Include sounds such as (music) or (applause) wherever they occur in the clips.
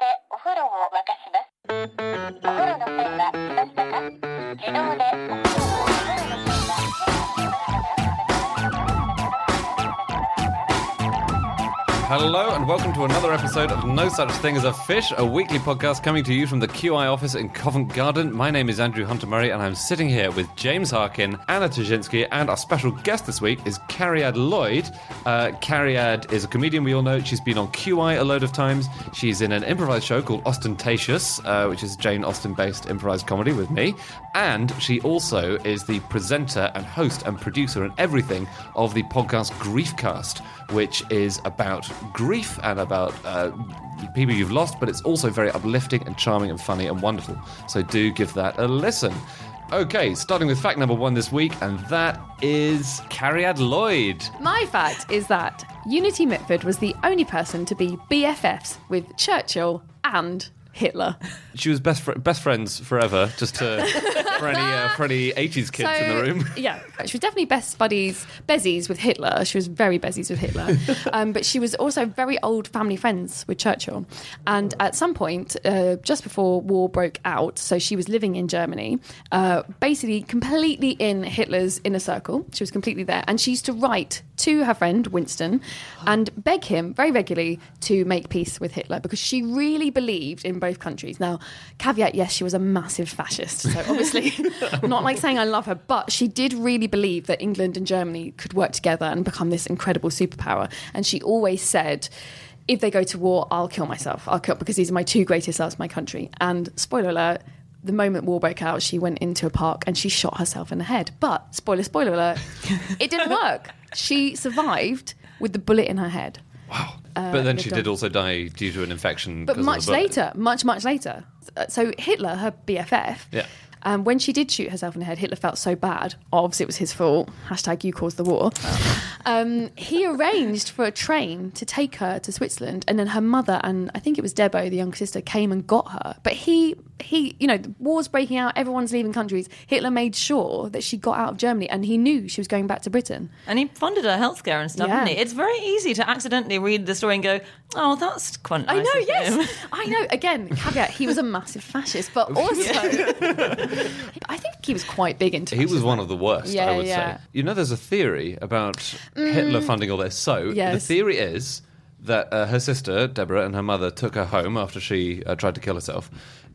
でお風呂を沸かします。Hello and welcome to another episode of No Such Thing as a Fish, a weekly podcast coming to you from the QI office in Covent Garden. My name is Andrew Hunter Murray and I'm sitting here with James Harkin, Anna Ptaszynski, and our special guest this week is Cariad Lloyd. Uh, Cariad is a comedian we all know. She's been on QI a load of times. She's in an improvised show called Ostentatious, uh, which is Jane Austen based improvised comedy with me. And she also is the presenter and host and producer and everything of the podcast Griefcast which is about grief and about uh, people you've lost, but it's also very uplifting and charming and funny and wonderful. So do give that a listen. Okay, starting with fact number one this week, and that is Cariad Lloyd. My fact is that Unity Mitford was the only person to be BFFs with Churchill and Hitler. She was best fr- best friends forever, just to, for any uh, for any eighties kids in the room. (laughs) yeah, she was definitely best buddies, bezies with Hitler. She was very bezies with Hitler, (laughs) um, but she was also very old family friends with Churchill. And at some point, uh, just before war broke out, so she was living in Germany, uh, basically completely in Hitler's inner circle. She was completely there, and she used to write to her friend Winston and beg him very regularly to make peace with Hitler because she really believed in both countries. Now, caveat yes, she was a massive fascist, so obviously (laughs) not like saying I love her, but she did really believe that England and Germany could work together and become this incredible superpower. And she always said, if they go to war, I'll kill myself. I'll kill because these are my two greatest loves, my country. And spoiler alert, the moment war broke out, she went into a park and she shot herself in the head. But spoiler, spoiler alert, it didn't (laughs) work. She survived with the bullet in her head. Wow. but then she did on. also die due to an infection. But much later, much, much later. Uh, So Hitler, her BFF, Yeah. Um, when she did shoot herself in the head, Hitler felt so bad. Obviously, it was his fault. Hashtag you caused the war. Um, he arranged for a train to take her to Switzerland, and then her mother and I think it was Debo, the younger sister, came and got her. But he, he, you know, the war's breaking out, everyone's leaving countries. Hitler made sure that she got out of Germany, and he knew she was going back to Britain. And he funded her healthcare and stuff, Yeah. didn't he? It's very easy to accidentally read the story and go, "Oh, that's quite nice." I know, of him." yes, I know. Again, caveat: he was a massive fascist, but (laughs) also, I think he was quite big into. He was one of the worst, I would yeah. say. You know, there's a theory about Hitler funding all this. So the theory is that uh, her sister, Deborah, and her mother took her home after she uh, tried to kill herself.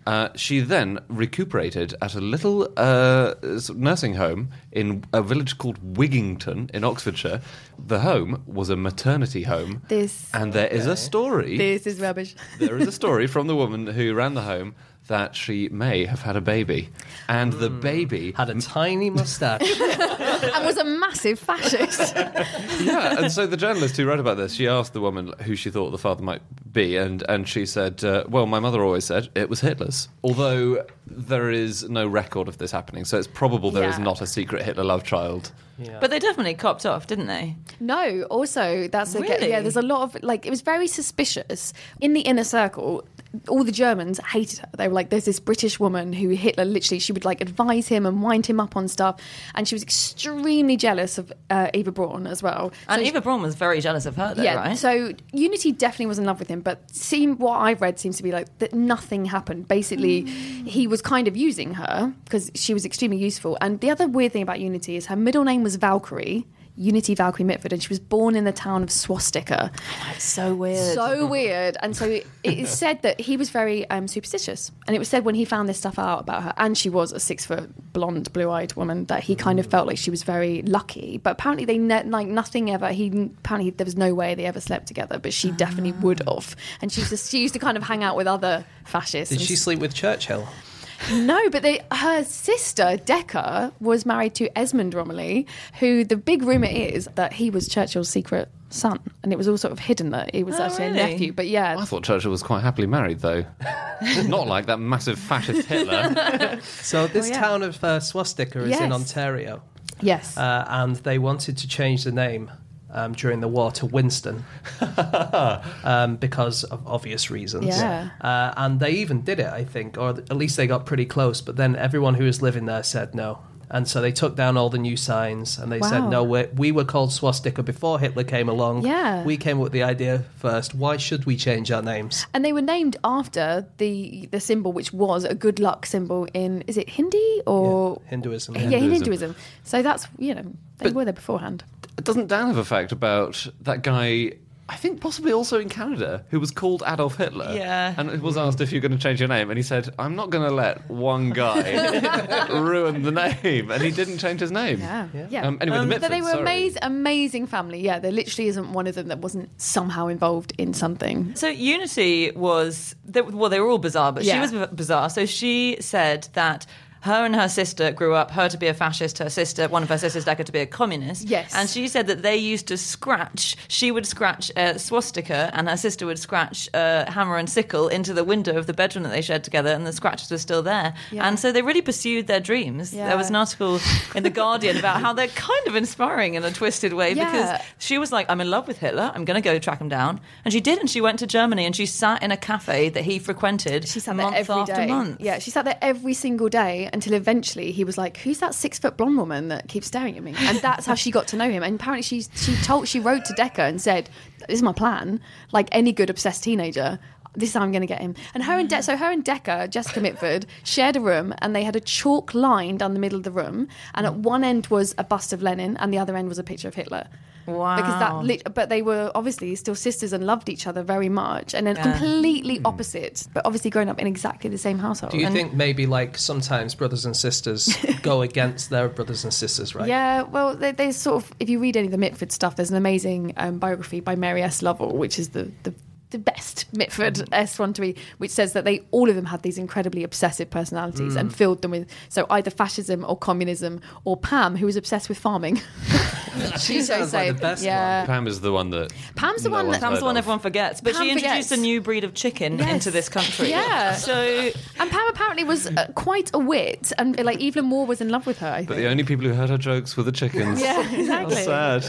Uh, she then recuperated at a little uh, nursing home in a village called Wigginton in Oxfordshire. The home was a maternity home. This- and there is a story. This is rubbish. there is a (laughs) story from the woman who ran the home that she may have had a baby, and the baby Had a tiny moustache. (laughs) and was a massive fascist. (laughs) yeah, and so the journalist who wrote about this, she asked the woman who she thought the father might be, and, and she said, uh, "Well, my mother always said it was Hitler's." Although there is no record of this happening, so it's probable there is Yeah. not a secret Hitler love child. But they definitely copped off, didn't they? no, also that's a, Really? yeah. There's a lot of like it was very suspicious in the inner circle. All the Germans hated her. They were like, "There's this British woman who Hitler literally she would like advise him and wind him up on stuff," and she was extremely jealous of uh, Eva Braun as well. And So Eva Braun was very jealous of her, though, yeah, right? so Unity definitely was in love with him, but seem what I've read seems to be like that nothing happened. Basically, he was kind of using her because she was extremely useful. And the other weird thing about Unity is her middle name was Valkyrie. Unity Valkyrie Mitford, and she was born in the town of Swastika. It's so weird. So weird. And so it is said that he was very um, superstitious. And it was said when he found this stuff out about her, and she was a six foot blonde, blue eyed woman, that he kind of felt like she was very lucky. But apparently, they ne- like nothing ever. He apparently there was no way they ever slept together, but she definitely would have. And she used to, she used to kind of hang out with other fascists. Did she sleep with Churchill? No, but they, her sister Decca was married to Esmond Romilly, who the big rumor is that he was Churchill's secret son, and it was all sort of hidden that he was Oh, actually really? a nephew. But yeah, I thought Churchill was quite happily married, though. (laughs) Not like that massive fascist Hitler. (laughs) So this Oh, yeah. town of uh, Swastika is in Ontario, yes, uh, and they wanted to change the name um, during the war to Winston (laughs) um, because of obvious reasons. Yeah. Uh, and they even did it, I think, or at least they got pretty close. But then everyone who was living there said no. And so they took down all the new signs and they said, no, we we were called swastika before Hitler came along. Yeah. We came up with the idea first. Why should we change our names? And they were named after the the symbol, which was a good luck symbol in is it Hindi or Yeah, Hinduism. Yeah, yeah. Hinduism. Hinduism. So that's you know they But- were there beforehand. Doesn't Dan have a fact about that guy? I think possibly also in Canada, who was called Adolf Hitler. Yeah. And it was asked if you're going to change your name. And he said, I'm not going to let one guy (laughs) ruin the name. And he didn't change his name. Yeah, yeah. Um, anyway, the but Mitfords, they were sorry. amazing, amazing family. Yeah, there literally isn't one of them that wasn't somehow involved in something. So Unity was they, well, they were all bizarre, but she was b- bizarre. So she said that. Her and her sister grew up, her to be a fascist, her sister, one of her sisters, Decca, to be a communist. Yes. And she said that they used to scratch, she would scratch a swastika and her sister would scratch a hammer and sickle into the window of the bedroom that they shared together and the scratches were still there. Yeah. And so they really pursued their dreams. Yeah. There was an article in The Guardian about how they're kind of inspiring in a twisted way Yeah. because she was like, I'm in love with Hitler. I'm going to go track him down. And she did. And she went to Germany and she sat in a cafe that he frequented She sat month there every after day. month. Yeah, she sat there every single day until eventually he was like, "Who's that six foot blonde woman that keeps staring at me?" And that's how she got to know him. And apparently, she she told she wrote to Decca and said, "This is my plan. Like any good obsessed teenager." This is how I'm going to get him. And her and De- so her and Decca, Jessica Mitford, shared a room, and they had a chalk line down the middle of the room. And at one end was a bust of Lenin, and the other end was a picture of Hitler. Wow. Because that, lit- but they were obviously still sisters and loved each other very much, and then Yeah. completely opposite, but obviously growing up in exactly the same household. Do you And- think maybe like sometimes brothers and sisters (laughs) go against their brothers and sisters, right? Yeah, well, they, they sort of. If you read any of the Mitford stuff, there's an amazing um, biography by Mary S. Lovell, which is the the, the best Mitford S one to read, which says that they all of them had these incredibly obsessive personalities and filled them with so either fascism or communism or Pam, who was obsessed with farming. (laughs) She sounds like the best yeah. Pam is the one that. Pam's the no one that- Pam's the one of. everyone forgets. But Pam she introduced forgets. a new breed of chicken Yes. into this country. Yeah. (laughs) So And Pam apparently was uh, quite a wit, and like Evelyn Moore was in love with her. I But the only people who heard her jokes were the chickens. Yeah, How (laughs) exactly. sad.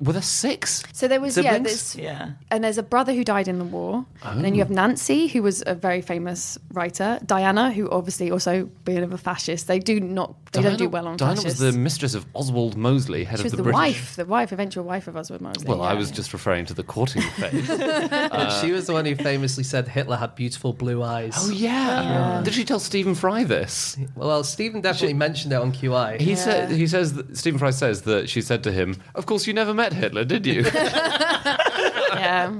Were there six? So there was yeah, Siblings? there's yeah. and there's a brother who died in the war. oh. And then you have oh. Nancy, who was a very famous writer. Diana, who obviously also being of a fascist. They do not they don't do well on Diana fascists. was the mistress of Oswald Mosley, head of the wheel. she was of the, the, British. wife, the wife, eventual wife of Oswald Mosley. Well, I yeah. was just referring to the courting (laughs) phase. But (laughs) uh, she was the one who famously said Hitler had beautiful blue eyes. oh yeah. Did she tell Stephen Fry this? Well, Stephen definitely mentioned it on QI. He said he says that, Stephen Fry says that she said to him, "Of course, you never met Hitler, did you?" (laughs) (laughs) yeah.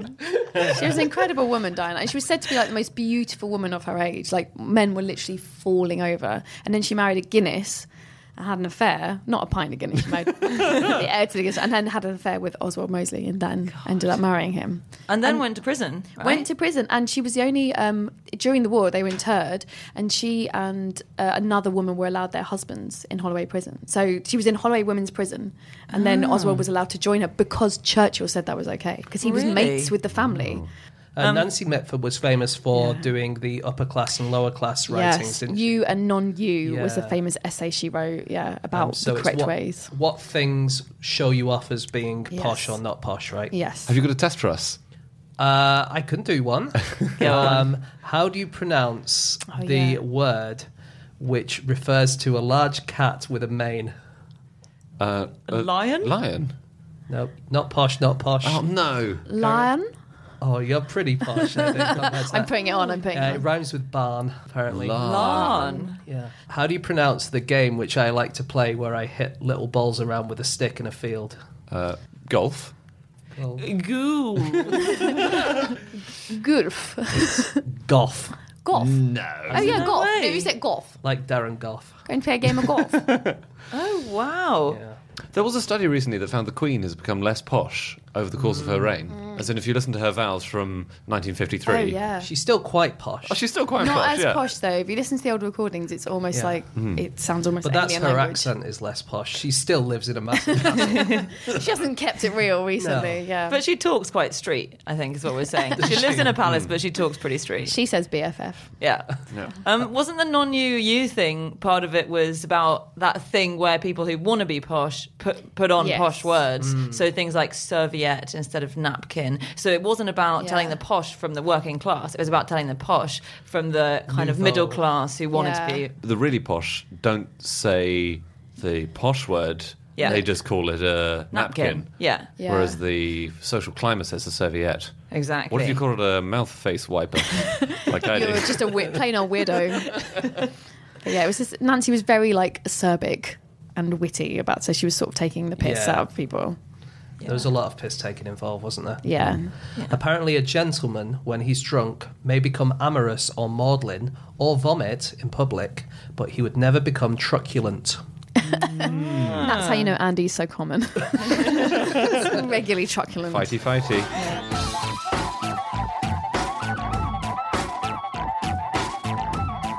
she was an incredible woman, Diana. And she was said to be like the most beautiful woman of her age. Like men were literally falling over. And then she married a Guinness and had an affair. Not a pint of Guinness, she (laughs) married the heir to the Guinness, and then had an affair with Oswald Mosley and then ended up marrying him. And then went to prison. Right? Went to prison, and she was the only. Um, during the war, they were interred, and she and uh, another woman were allowed their husbands in Holloway prison. So she was in Holloway Women's Prison, and then Oswald was allowed to join her because Churchill said that was okay because he was Really? mates with the family. Uh, Nancy Mitford was famous for Yeah. doing the upper class and lower class writings. Yes, you and non-you was a famous essay she wrote. Yeah, about Um, so the correct what, ways. What things show you off as being Yes. posh or not posh, right? Yes. Have you got a test for us? Uh, I can do one. (laughs) um, how do you pronounce Oh, the yeah. word which refers to a large cat with a mane? Uh, A lion? Lion. No, not posh, not posh. Oh no. Lion. Oh, you're pretty posh. I think. (laughs) I'm that. putting it on. I'm putting Uh, it it rhymes with barn, apparently. Larn. Lawn. Yeah. How do you pronounce the game which I like to play where I hit little balls around with a stick in a field? Uh, golf. Well, Goo. (laughs) Golf. golf, golf. No. Oh yeah, No golf. way. No, you said golf. like Darren Gough. Going to play a game of golf. (laughs) oh, wow. Yeah. There was a study recently that found the Queen has become less posh over the course of her reign. As in, if you listen to her vows from 1953, oh yeah. She's still quite posh. Oh, she's still quite Not posh. as yeah. posh though. If you listen to the old recordings, it's almost Yeah. like hmm. it sounds almost. but that's alien her language. accent is less posh. She still lives in a (laughs) massive castle. She hasn't kept it real recently. No. Yeah, But she talks quite street, I think is what we're saying. (laughs) She lives in a hmm. palace, but she talks pretty street. she says BFF. Yeah. Yeah. Um, wasn't the non-you you thing part of it was about that thing where people who want to be posh put put on Yes. posh words, hmm. so things like serviette instead of napkin. So it wasn't about Yeah. telling the posh from the working class; it was about telling the posh from the kind of Nouveau. middle class who wanted Yeah. to be. The really posh don't say the posh word, Yeah. they just call it a napkin. Yeah, Yeah. Whereas the social climber says a serviette. exactly. What if you call it a mouth face wiper? (laughs) like I You're do. just a we- plain old weirdo. (laughs) but yeah, it was just Nancy was very like acerbic and witty about, so she was sort of taking the piss Yeah. out of people. There was a lot of piss taking involved, wasn't there? Mm-hmm. Yeah. Apparently, a gentleman, when he's drunk, may become amorous or maudlin or vomit in public, but he would never become truculent. And (laughs) that's how you know Andy's so common. (laughs) (laughs) Regularly truculent. Fighty, fighty.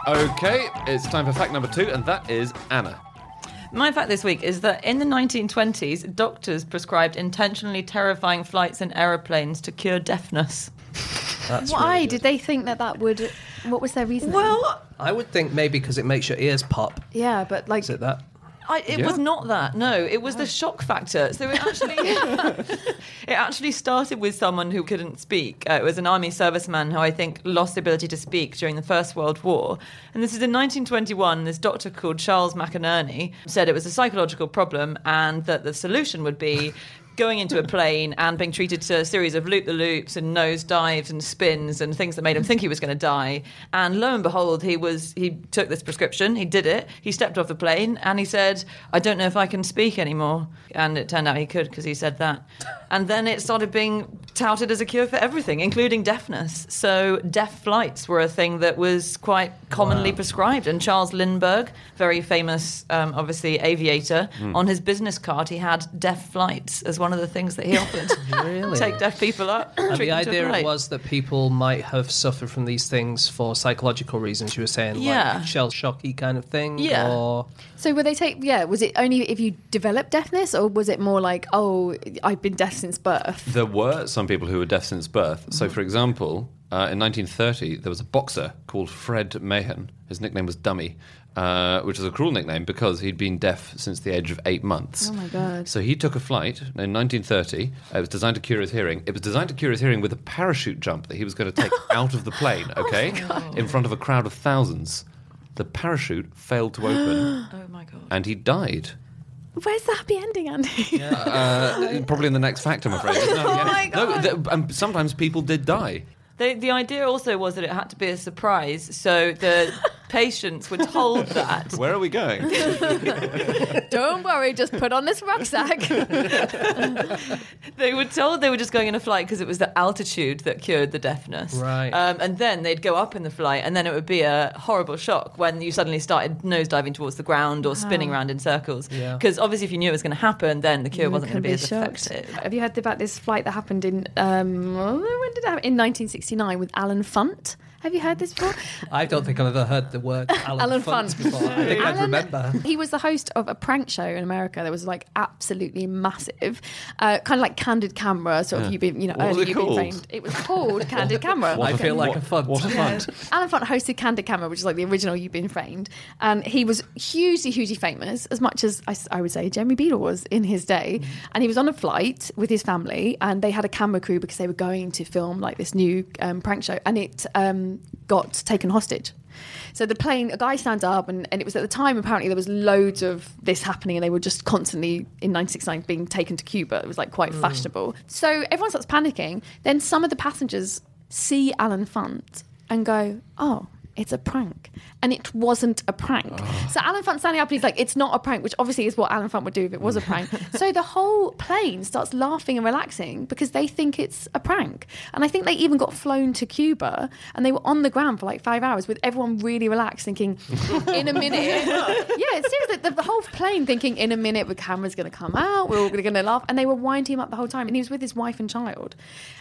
Okay, it's time for fact number two, and that is Anna. My fact this week is that in the 1920s, doctors prescribed intentionally terrifying flights in aeroplanes to cure deafness. That's Why really did they think that that would? What was their reason? Well, I would think maybe because it makes your ears pop. yeah, but like, Is it that? I, it Yeah. was not that. No, it was the shock factor. So it actually, (laughs) (laughs) it actually started with someone who couldn't speak. Uh, it was an army serviceman who I think lost the ability to speak during the First World War. And this is in 1921. This doctor called Charles McInerney said it was a psychological problem and that the solution would be. (laughs) Going into a plane and being treated to a series of loop the loops and nose dives and spins and things that made him think he was going to die. And lo and behold, he was he took this prescription, he did it, he stepped off the plane and he said, I don't know if I can speak anymore. And it turned out he could because he said that. And then it started being touted as a cure for everything, including deafness. So deaf flights were a thing that was quite commonly prescribed. And Charles Lindbergh, very famous, um, obviously, aviator, on his business card, he had deaf flights as one of the things that he offered. (laughs) Really? Take deaf people up. And the them to idea was that people might have suffered from these things for psychological reasons. You were saying, Yeah. like shell shocky kind of thing, Yeah. or so were they take? Yeah, was it only if you developed deafness, or was it more like, oh, I've been deaf since birth? There were some people who were deaf since birth. So, for example, uh, in 1930, there was a boxer called Fred Mahan. His nickname was Dummy, uh, which was a cruel nickname because he'd been deaf since the age of eight months. Oh my god! So he took a flight in 1930. Uh, It was designed to cure his hearing. It was designed to cure his hearing with a parachute jump that he was going to take (laughs) out of the plane, okay, in front of a crowd of thousands. The parachute failed to open, (gasps) Oh my God. and he died. Where's the happy ending, Andy? Uh, (laughs) probably in the next fact, I'm afraid. No, Oh my no, God. th- um, sometimes people did die. The, the idea also was that it had to be a surprise, so the (laughs) patients were told that. (laughs) Where are we going? (laughs) Don't worry, just put on this rucksack. (laughs) They were told they were just going in a flight because it was the altitude that cured the deafness. Right. Um, and then they'd go up in the flight, and then it would be a horrible shock when you suddenly started nosediving towards the ground or spinning around in circles. Yeah. Because obviously, if you knew it was going to happen, then the cure wasn't going to be as shocked. effective. Have you heard about this flight that happened in um, when did it happen? In 1969 with Allen Funt. Have you heard this before? I don't think I've ever heard the word (laughs) Allen, Allen Funt Funt. before. I think I'd remember. He was the host of a prank show in America that was like absolutely massive, uh, kind of like Candid Camera. Sort of Yeah. you've been, you know, What was it you've been framed. It was called Candid Camera. I feel like a fun. What a fun. Allen Funt hosted Candid Camera, which is like the original You've Been Framed, and he was hugely, hugely famous, as much as I would say Jeremy Beadle was in his day. And he was on a flight with his family, and they had a camera crew because they were going to film like this new um, prank show, and it um, got taken hostage. So the plane, a guy stands up, and, and it was at the time apparently there was loads of this happening, and they were just constantly in 1969 being taken to Cuba. It was like quite mm. fashionable. So everyone starts panicking. Then some of the passengers see Allen Funt and go, "Oh." It's a prank. And it wasn't a prank. Ah. So Allen Funt standing up and he's like, it's not a prank, which obviously is what Allen Funt would do if it was a prank. (laughs) so the whole plane starts laughing and relaxing because they think it's a prank. And I think they even got flown to Cuba and they were on the ground for like five hours with everyone really relaxed, thinking, in a minute. (laughs) yeah, it's seriously, the, the whole plane thinking, in a minute, the camera's going to come out, we're all going to laugh. And they were winding him up the whole time. And he was with his wife and child.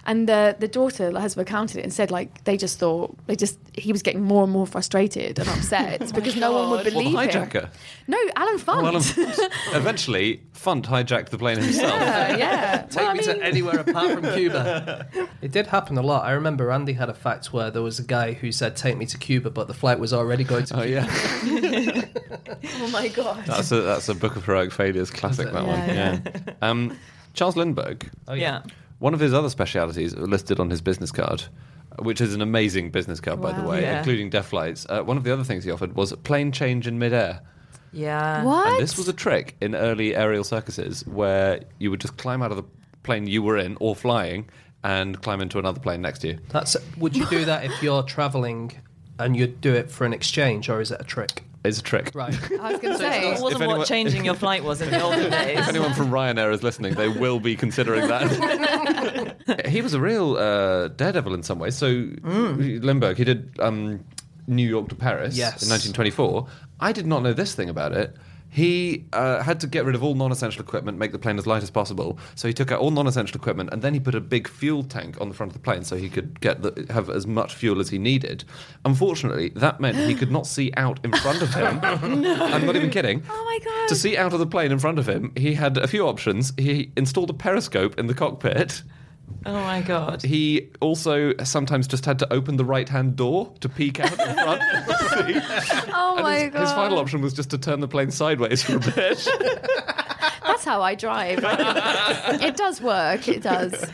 And the, the daughter has recounted it and said, like, they just thought, they just, he was getting more and more frustrated and upset (laughs) because no one would God. Well, the believe him. hijacker. No, Allen Funt. Oh, Allen Funt. (laughs) Eventually, Funt hijacked the plane himself. yeah, yeah. Take Well, I me mean- to anywhere apart from Cuba. (laughs) It did happen a lot. I remember Andy had a fact where there was a guy who said, "Take me to Cuba," but the flight was already going to. Oh yeah, Oh my god. that's a that's a Book of Heroic Failures classic. That Yeah, one. Yeah. Um, Charles Lindbergh. Oh, Yeah. One of his other specialities listed on his business card, which is an amazing business card, by the Wow. way, Yeah. including deaf flights. Uh, one of the other things he offered was plane change in midair. Yeah. What? And this was a trick in early aerial circuses where you would just climb out of the plane you were in or flying and climb into another plane next to you. That's. Would you do that if you're traveling and you'd do it for an exchange, or is it a trick? It's a trick. Right. I was going (laughs) to It say. wasn't anyone- what changing your flight was in the olden (laughs) days. If anyone from Ryanair is listening, they will be considering that. (laughs) he was a real uh, daredevil in some ways. So, Lindbergh, he did um, New York to Paris Yes. in 1924. I did not know this thing about it. He uh, had to get rid of all non-essential equipment, make the plane as light as possible. So he took out all non-essential equipment, and then he put a big fuel tank on the front of the plane, so he could get the, have as much fuel as he needed. Unfortunately, that meant he could not see out in front of him. (laughs) I'm not even kidding. Oh my god. To see out of the plane in front of him, he had a few options. He installed a periscope in the cockpit. Oh my god. He also sometimes just had to open the right hand door to peek out in front. (laughs) (laughs) oh And my his, god. his final option was just to turn the plane sideways for a bit. (laughs) That's how I drive. it does work. It does.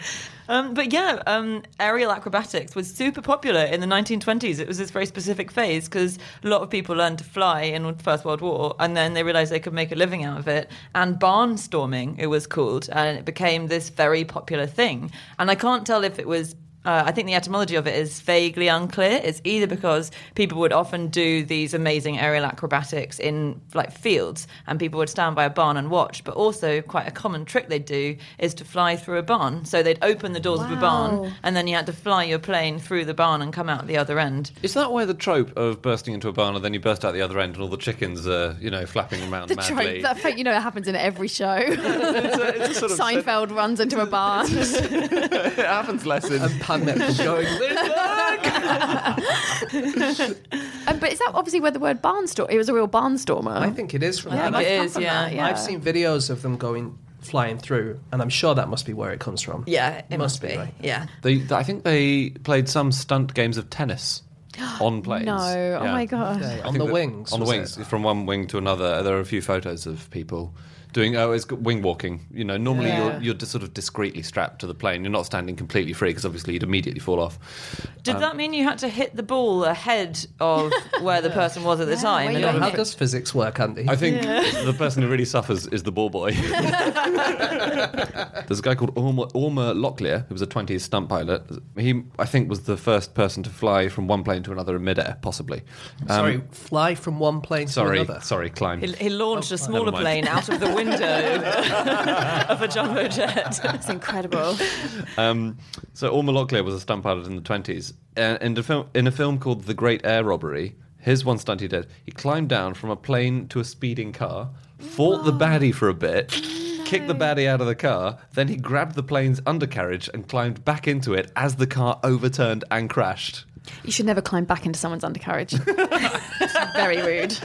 Um, but yeah, um, aerial acrobatics was super popular in the 1920s. It was this very specific phase because a lot of people learned to fly in the First World War, and then they realised they could make a living out of it. And barnstorming, it was called, and it became this very popular thing. And I can't tell if it was. Uh, I think the etymology of it is vaguely unclear. It's either because people would often do these amazing aerial acrobatics in like fields, and people would stand by a barn and watch. But also, quite a common trick they'd do is to fly through a barn. So they'd open the doors of a barn, and then you had to fly your plane through the barn and come out the other end. Is that why the trope of bursting into a barn and then you burst out the other end and all the chickens are, you know, flapping around (laughs) The madly? trope, that fake, you know, it happens in every show. (laughs) It's a- it's a sort of Seinfeld runs into a barn. (laughs) it happens less in. And Pan Netflix going. Um, but is that obviously where the word barnstorm? It was a real barnstormer. I think it is from Yeah, that. it must it come is, from yeah. that, yeah. I've seen videos of them going flying through, and I'm sure that must be where it comes from. Yeah, it Must must, be, be. right. Yeah. They, I think they played some stunt games of tennis (gasps) on planes. No, oh my god. Okay, on the wings. On the wings, it? from one wing to another. There are a few photos of people doing. Oh, it's wing walking. You know, normally Yeah. you're you're just sort of discreetly strapped to the plane. You're not standing completely free because obviously you'd immediately fall off. Did that mean you had to hit the ball ahead of where the (laughs) person was at the Yeah, time? where And How does physics work, Andy? I think (laughs) the person who really suffers is the ball boy. (laughs) There's a guy called Ormer, Ormer Locklear, who was a 20s stunt pilot. He, I think, was the first person to fly from one plane to another in midair, possibly. Um, Sorry, fly from one plane sorry, to another. sorry, climb. He, he launched a smaller Oh, never mind. plane out of the window (laughs) of a jumbo jet. That's incredible. Um, so Ormer Locklear was a stunt pilot in the 20s. Uh, in, a film, in a film called The Great Air Robbery, his one stunt he did, he climbed down from a plane to a speeding car, fought the baddie for a bit, kicked the baddie out of the car, then he grabbed the plane's undercarriage and climbed back into it as the car overturned and crashed. You should never climb back into someone's undercarriage. (laughs) It's very rude.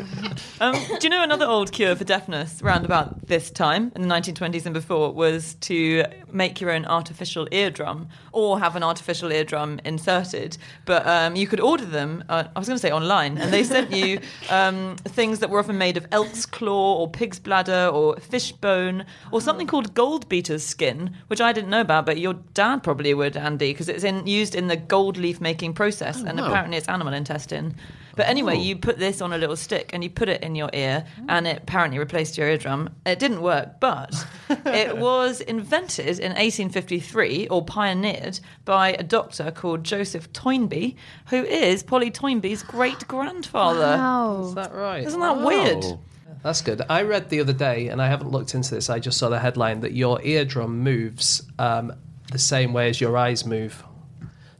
Um, do you know another old cure for deafness around about this time in the 1920s and before was to make your own artificial eardrum or have an artificial eardrum inserted? But um, you could order them, uh, I was going to say online, and they sent you um, things that were often made of elk's claw or pig's bladder or fish bone or something called gold beater's skin, which I didn't know about, but your dad probably would, Andy, because it's in, used in the gold leaf making process, and wow. apparently it's animal intestine. But anyway, Oh. you put this on a little stick and you put it in your ear, and it apparently replaced your eardrum. It didn't work, but (laughs) it was invented in 1853 or pioneered by a doctor called Joseph Toynbee, who is Polly Toynbee's great grandfather. Is that right? Isn't that weird? Oh. That's good. I read the other day, and I haven't looked into this. I just saw the headline that your eardrum moves um, the same way as your eyes move.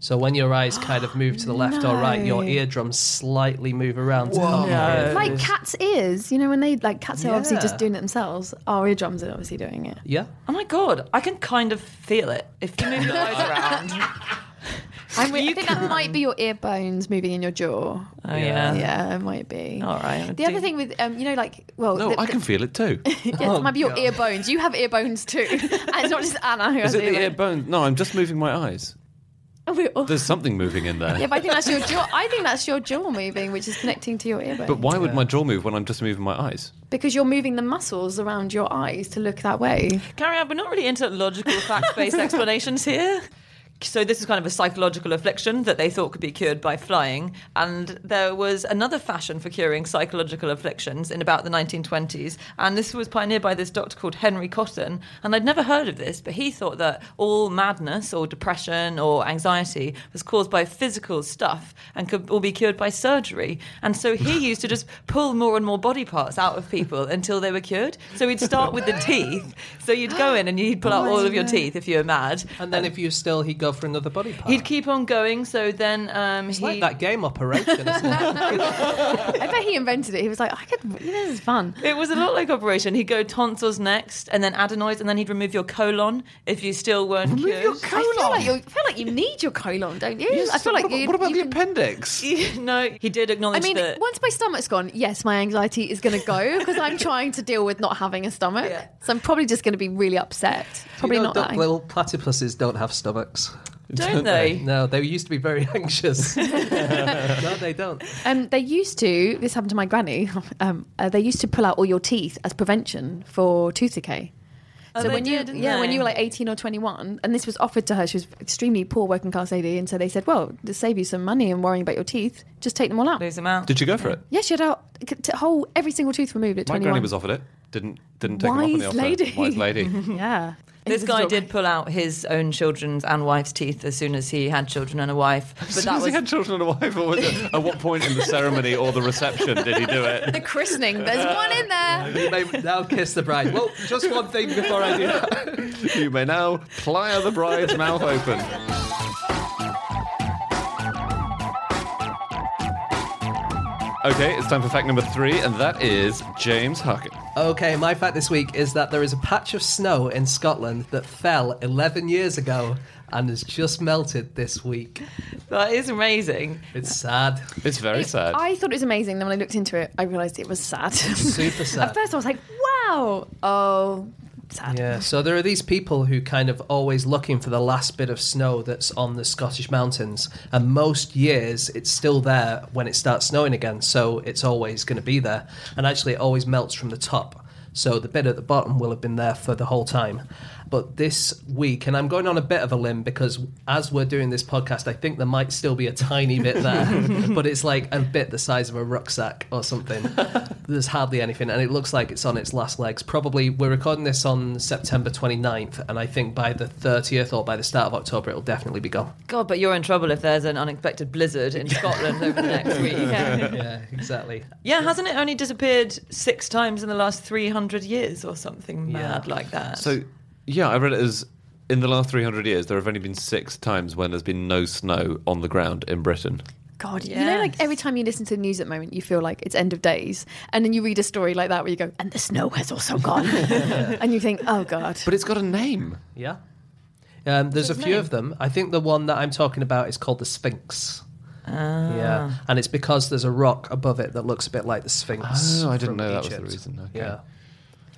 So when your eyes kind of move to the left or right, your (gasps) eardrums slightly move around. To help No. Like cats' ears, you know, when they like cats are obviously just doing it themselves. Our eardrums are obviously doing it. Yeah. Oh my god, I can kind of feel it if you move your eyes (laughs) around. I'm re- I think that might be your ear bones moving in your jaw. Oh yeah. Yeah, it might be. All right. The other thing with um, you know, like well, No, the, I can feel it too. (laughs) yeah, it might be your ear bones. You have ear bones too. (laughs) and it's not just Anna who Is has it the ear bones. No, I'm just moving my eyes. Bones. There's something moving in there. Yeah, but I think that's your jaw. I think that's your jaw moving, which is connecting to your ear bone. But why would my jaw move when I'm just moving my eyes? Because you're moving the muscles around your eyes to look that way. Carry on. We're not really into logical, fact-based (laughs) explanations here. So this is kind of a psychological affliction that they thought could be cured by flying. And there was another fashion for curing psychological afflictions in about the 1920s. And this was pioneered by this doctor called Henry Cotton. And I'd never heard of this, but he thought that all madness or depression or anxiety was caused by physical stuff and could all be cured by surgery. And so he (laughs) used to just pull more and more body parts out of people until they were cured. So he'd start with the teeth. So you'd go in and you'd pull oh out all of your teeth if you were mad. And then if you're still, he'd go for another body part. He'd keep on going. So then um, It's he. like that game operation. (laughs) I bet he invented it. He was like, I could. This is fun. It was a lot like operation. He'd go tonsils next, and then adenoids, and then he'd remove your colon if you still weren't cured. I feel like you I feel like you need your colon, don't you? I feel like what, you. what about you the can- appendix? (laughs) no, he did acknowledge. I mean, that. once my stomach's gone, yes, my anxiety is going to go because I'm (laughs) trying to deal with not having a stomach. Yeah. So I'm probably just going to be really upset. Probably you know, not duck- little platypuses don't have stomachs. Don't they? No, they used to be very (laughs) anxious. (laughs) no, they don't. Um, they used to. This happened to my granny. (laughs) Um, uh, they used to pull out all your teeth as prevention for tooth decay. Oh, so they when you, did, didn't yeah, when you were like eighteen or twenty-one, and this was offered to her, she was extremely poor working class lady, and so they said, "Well, to save you some money and worrying about your teeth, just take them all out." Lose them out. Did you go for it? Yeah, she had out whole every single tooth removed at My twenty-one. granny was offered it. Didn't didn't take him up on the Wise offer. lady. Wise lady. (laughs) Yeah, This guy did pull out his own children's and wife's teeth as soon as he had children and a wife. But As that as was he had children and a wife, or was it, at what point in the ceremony or the reception did he do it? (laughs) the christening. There's one in there. (laughs) You may now kiss the bride. Well, just one thing before I do that. You may now ply the bride's mouth open. Okay, it's time for fact number three, and that is James Harkin. Okay, my fact this week is that there is a patch of snow in Scotland that fell 11 years ago and has just melted this week. that is amazing. It's sad. It's very sad. I thought it was amazing. Then when I looked into it, I realised it was sad. Super (laughs) sad. At first, I was like, "Wow, oh, sad." Yeah, so there are these people who kind of always looking for the last bit of snow that's on the Scottish mountains, and most years it's still there when it starts snowing again, so it's always going to be there. And actually, it always melts from the top, so the bit at the bottom will have been there for the whole time. But this week, and I'm going on a bit of a limb because as we're doing this podcast, I think there might still be a tiny bit there, (laughs) but it's like a bit the size of a rucksack or something. (laughs) There's hardly anything, and it looks like it's on its last legs. Probably, we're recording this on September 29th, and I think by the 30th or by the start of October, it'll definitely be gone. God, but you're in trouble if there's an unexpected blizzard in (laughs) Scotland over the next week. Yeah. yeah, exactly. Yeah, hasn't it only disappeared six times in the last 300 years or something Yeah. mad like that? So, yeah, I read it as in the last 300 years, there have only been six times when there's been no snow on the ground in Britain. God, you know, like Yes. every time you listen to the news at the moment, you feel like it's end of days, and then you read a story like that where you go, "And the snow has also gone," (laughs) (laughs) and you think, "Oh God." But it's got a name. Yeah. Um, there's a few his of them. I think the one that I'm talking about is called the Sphinx. Ah. Yeah, and it's because there's a rock above it that looks a bit like the Sphinx. Oh, I didn't from know that was the Egypt. reason. Okay. Yeah.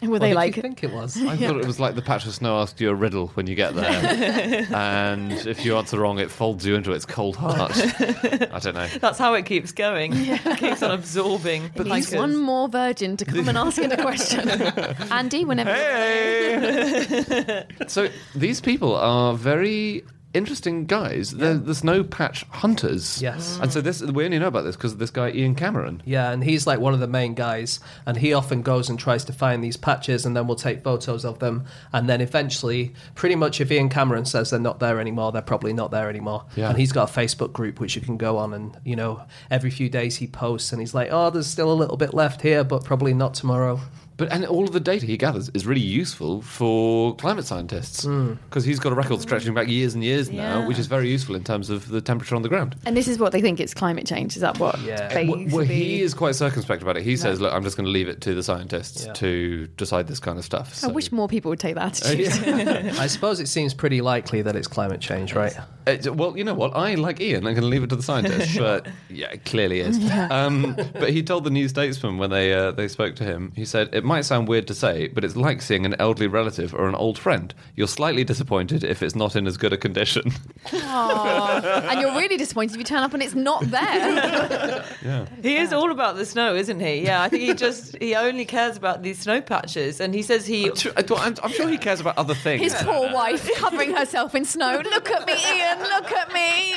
Were What they did like? you think it was? I (laughs) thought it was like the patch of snow asks you a riddle when you get there, (laughs) and if you answer wrong, it folds you into its cold heart. I don't know. That's how it keeps going. It keeps on absorbing. It needs one more virgin to come and ask it a question. (laughs) Andy, whenever. Hey! so these people are very interesting guys. They're the snow patch hunters. Yes. Mm. And so this we only know about this because of this guy Iain Cameron. Yeah, and he's like one of the main guys, and he often goes and tries to find these patches, and then we'll take photos of them, and then eventually, pretty much, if Iain Cameron says they're not there anymore, they're probably not there anymore. Yeah. And he's got a Facebook group which you can go on, and you know, every few days he posts, and he's like, "Oh, there's still a little bit left here, but probably not tomorrow." But and all of the data he gathers is really useful for climate scientists because he's got a record stretching back years and years now, Yeah. which is very useful in terms of the temperature on the ground. And this is what they think it's climate change. Is that what? Yeah. they Well, well, he basically- is quite circumspect about it. He says, "Look, I'm just going to leave it to the scientists Yeah. to decide this kind of stuff." I So- wish more people would take that attitude. (laughs) I suppose it seems pretty likely that it's climate change, right? Uh, well, you know what? I like Iain. I'm going to leave it to the scientists, (laughs) but yeah, it clearly is. Um, but he told the New Statesman when they uh, they spoke to him, he said it It might sound weird to say, but it's like seeing an elderly relative or an old friend. You're slightly disappointed if it's not in as good a condition. Aw. and you're really disappointed if you turn up and it's not there. (laughs) He is all about the snow, isn't he? Yeah, I think he just he only cares about these snow patches, and he says he. Uh, I'm, I'm sure he cares about other things. His poor wife covering herself in snow. Look at me, Iain. Look at me.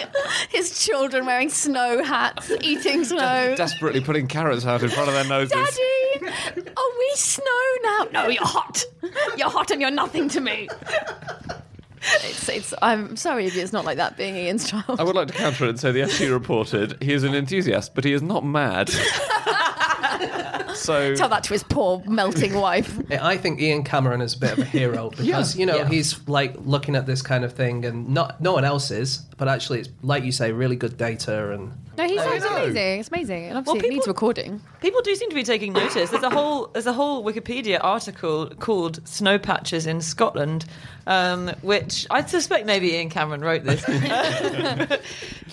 His children wearing snow hats, eating snow. Desperately putting carrots out in front of their noses. Daddy, are we snow now? No, you're hot. You're hot and you're nothing to me. It's, it's, I'm sorry if it's not like that being Iain's child. I would like to counter it and say the FT reported he is an enthusiast, but he is not mad. (laughs) so Tell that to his poor melting wife. I think Iain Cameron is a bit of a hero (laughs) because you know Yeah. he's like looking at this kind of thing, and not no one else is, but actually it's like you say, really good data and No, he sounds know. amazing. It's amazing. And obviously, Well, it needs people- recording. People do seem to be taking notice. There's a whole there's a whole Wikipedia article called "Snow Patches in Scotland," um, which I suspect maybe Iain Cameron wrote this. (laughs) (laughs)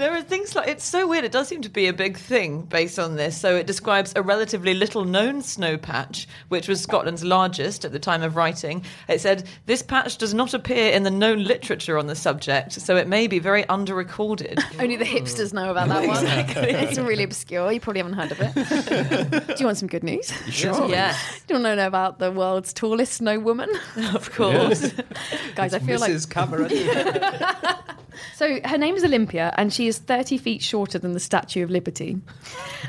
there are things like it's so weird. It does seem to be a big thing based on this. So it describes a relatively little known snow patch, which was Scotland's largest at the time of writing. It said this patch does not appear in the known literature on the subject, so it may be very under-recorded. (laughs) Only the hipsters know about that one. (laughs) it's really obscure. You probably haven't heard of it. (laughs) Do you want some good news? sure. yeah, Do you want to know about the world's tallest snow woman? of course. Guys, I feel like Mrs. Cameron. So her name is Olympia, and she is 30 feet shorter than the Statue of Liberty.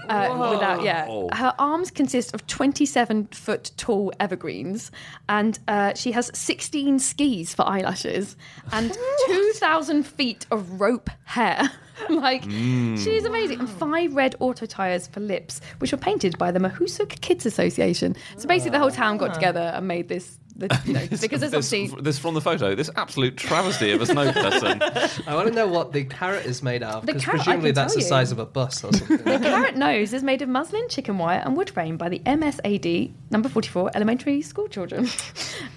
Uh, without, yeah, her arms consist of 27 foot tall evergreens, and uh, she has 16 skis for eyelashes and 2,000 feet of rope hair. (laughs) like she's amazing, and five red auto tires for lips, which were painted by the Mahoosuk Kids Association. So basically, the whole town got together and made this. The, (laughs) you know, because there's this, obviously this from the photo, this absolute travesty of a snow person. (laughs) I want to know what the carrot is made out of The because carrot, presumably that's the you. size of a bus or something. The carrot nose is made of muslin, chicken wire, and wood frame by the MSAD number 44 elementary school children. (laughs)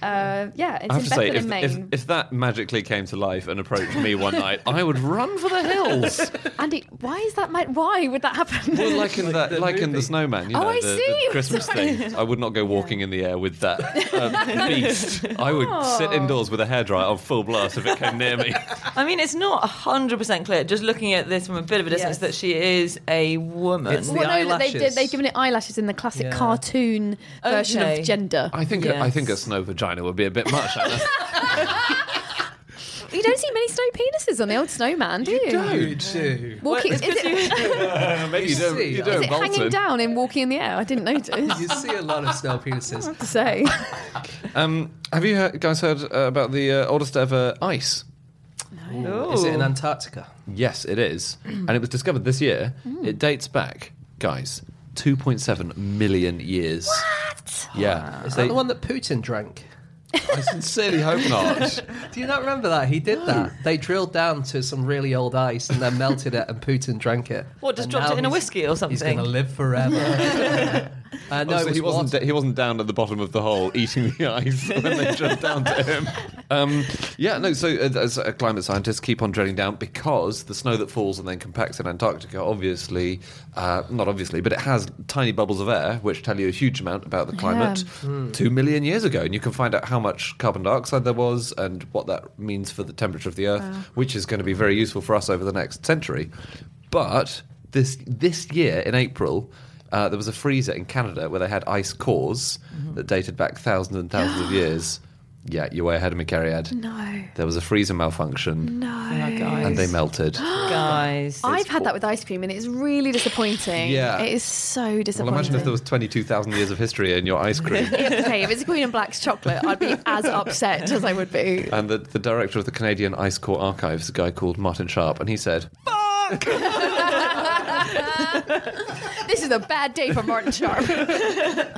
Uh, yeah, it's I have in to say, if, if, Maine. if that magically came to life and approached me one night, I would run for the hills. Andy, why is that? Ma- why would that happen? Well, like in that, the like in the snowman, you Oh, know, I the, see. the Christmas thing. I would not go walking in the air with that um, beast. (laughs) I would Oh. sit indoors with a hairdryer on full blast if it came near me. I mean, it's not 100% clear, just looking at this from a bit of a distance, Yes. that she is a woman. It's the no, that they did. eyelashes. They've given it eyelashes in the classic Yeah. cartoon version of gender. I think I think a snow vagina would be a bit much. (laughs) (laughs) Anna. You don't see many snow penises on the old snowman, do you? You do. Walking, is, Well, it's it, 'cause (laughs) you- Maybe you You do. see, You is do is it hanging down and walking in the air? I didn't notice. You see a lot of snow penises. Have to say. (laughs) Um, have you heard, guys heard uh, about the uh, oldest ever ice? Is it in Antarctica? Yes, it is, and it was discovered this year. It dates back, guys, 2.7 million years. What? Yeah, Is They- that the one that Putin drank? I sincerely hope not. (laughs) Do you not remember that? He did that. They drilled down to some really old ice and then melted it, and Putin drank it. What, just And dropped now it in a he's- whiskey or something? He's something? going to live forever. (laughs) (laughs) uh, no, Oh, so was he wasn't. water. he wasn't down at the bottom of the hole eating the (laughs) ice when they drilled down to him. Um, yeah, no. So uh, as uh, climate scientists keep on drilling down because the snow that falls and then compacts in Antarctica, obviously, uh, not obviously, but it has tiny bubbles of air which tell you a huge amount about the climate. Two million years ago, and you can find out how much carbon dioxide there was and what that means for the temperature of the Earth, which is going to be very useful for us over the next century. But this this year in April. Uh, there was a freezer in Canada where they had ice cores that dated back thousands and thousands of (gasps) years. Yeah, you're way ahead of me, Cariad. No. There was a freezer malfunction No. Oh, guys. and they melted. (gasps) Guys. I've had that with ice cream and it's really disappointing. Yeah. It is so disappointing. well, imagine if there was 22,000 years of history in your ice cream. (laughs) okay, if it's Green and Black's chocolate, I'd be as upset as I would be. and the, the director of the Canadian Ice Core Archives, is a guy called Martin Sharp, and he said, (laughs) (laughs) This is a bad day for Martin Sharp. (laughs)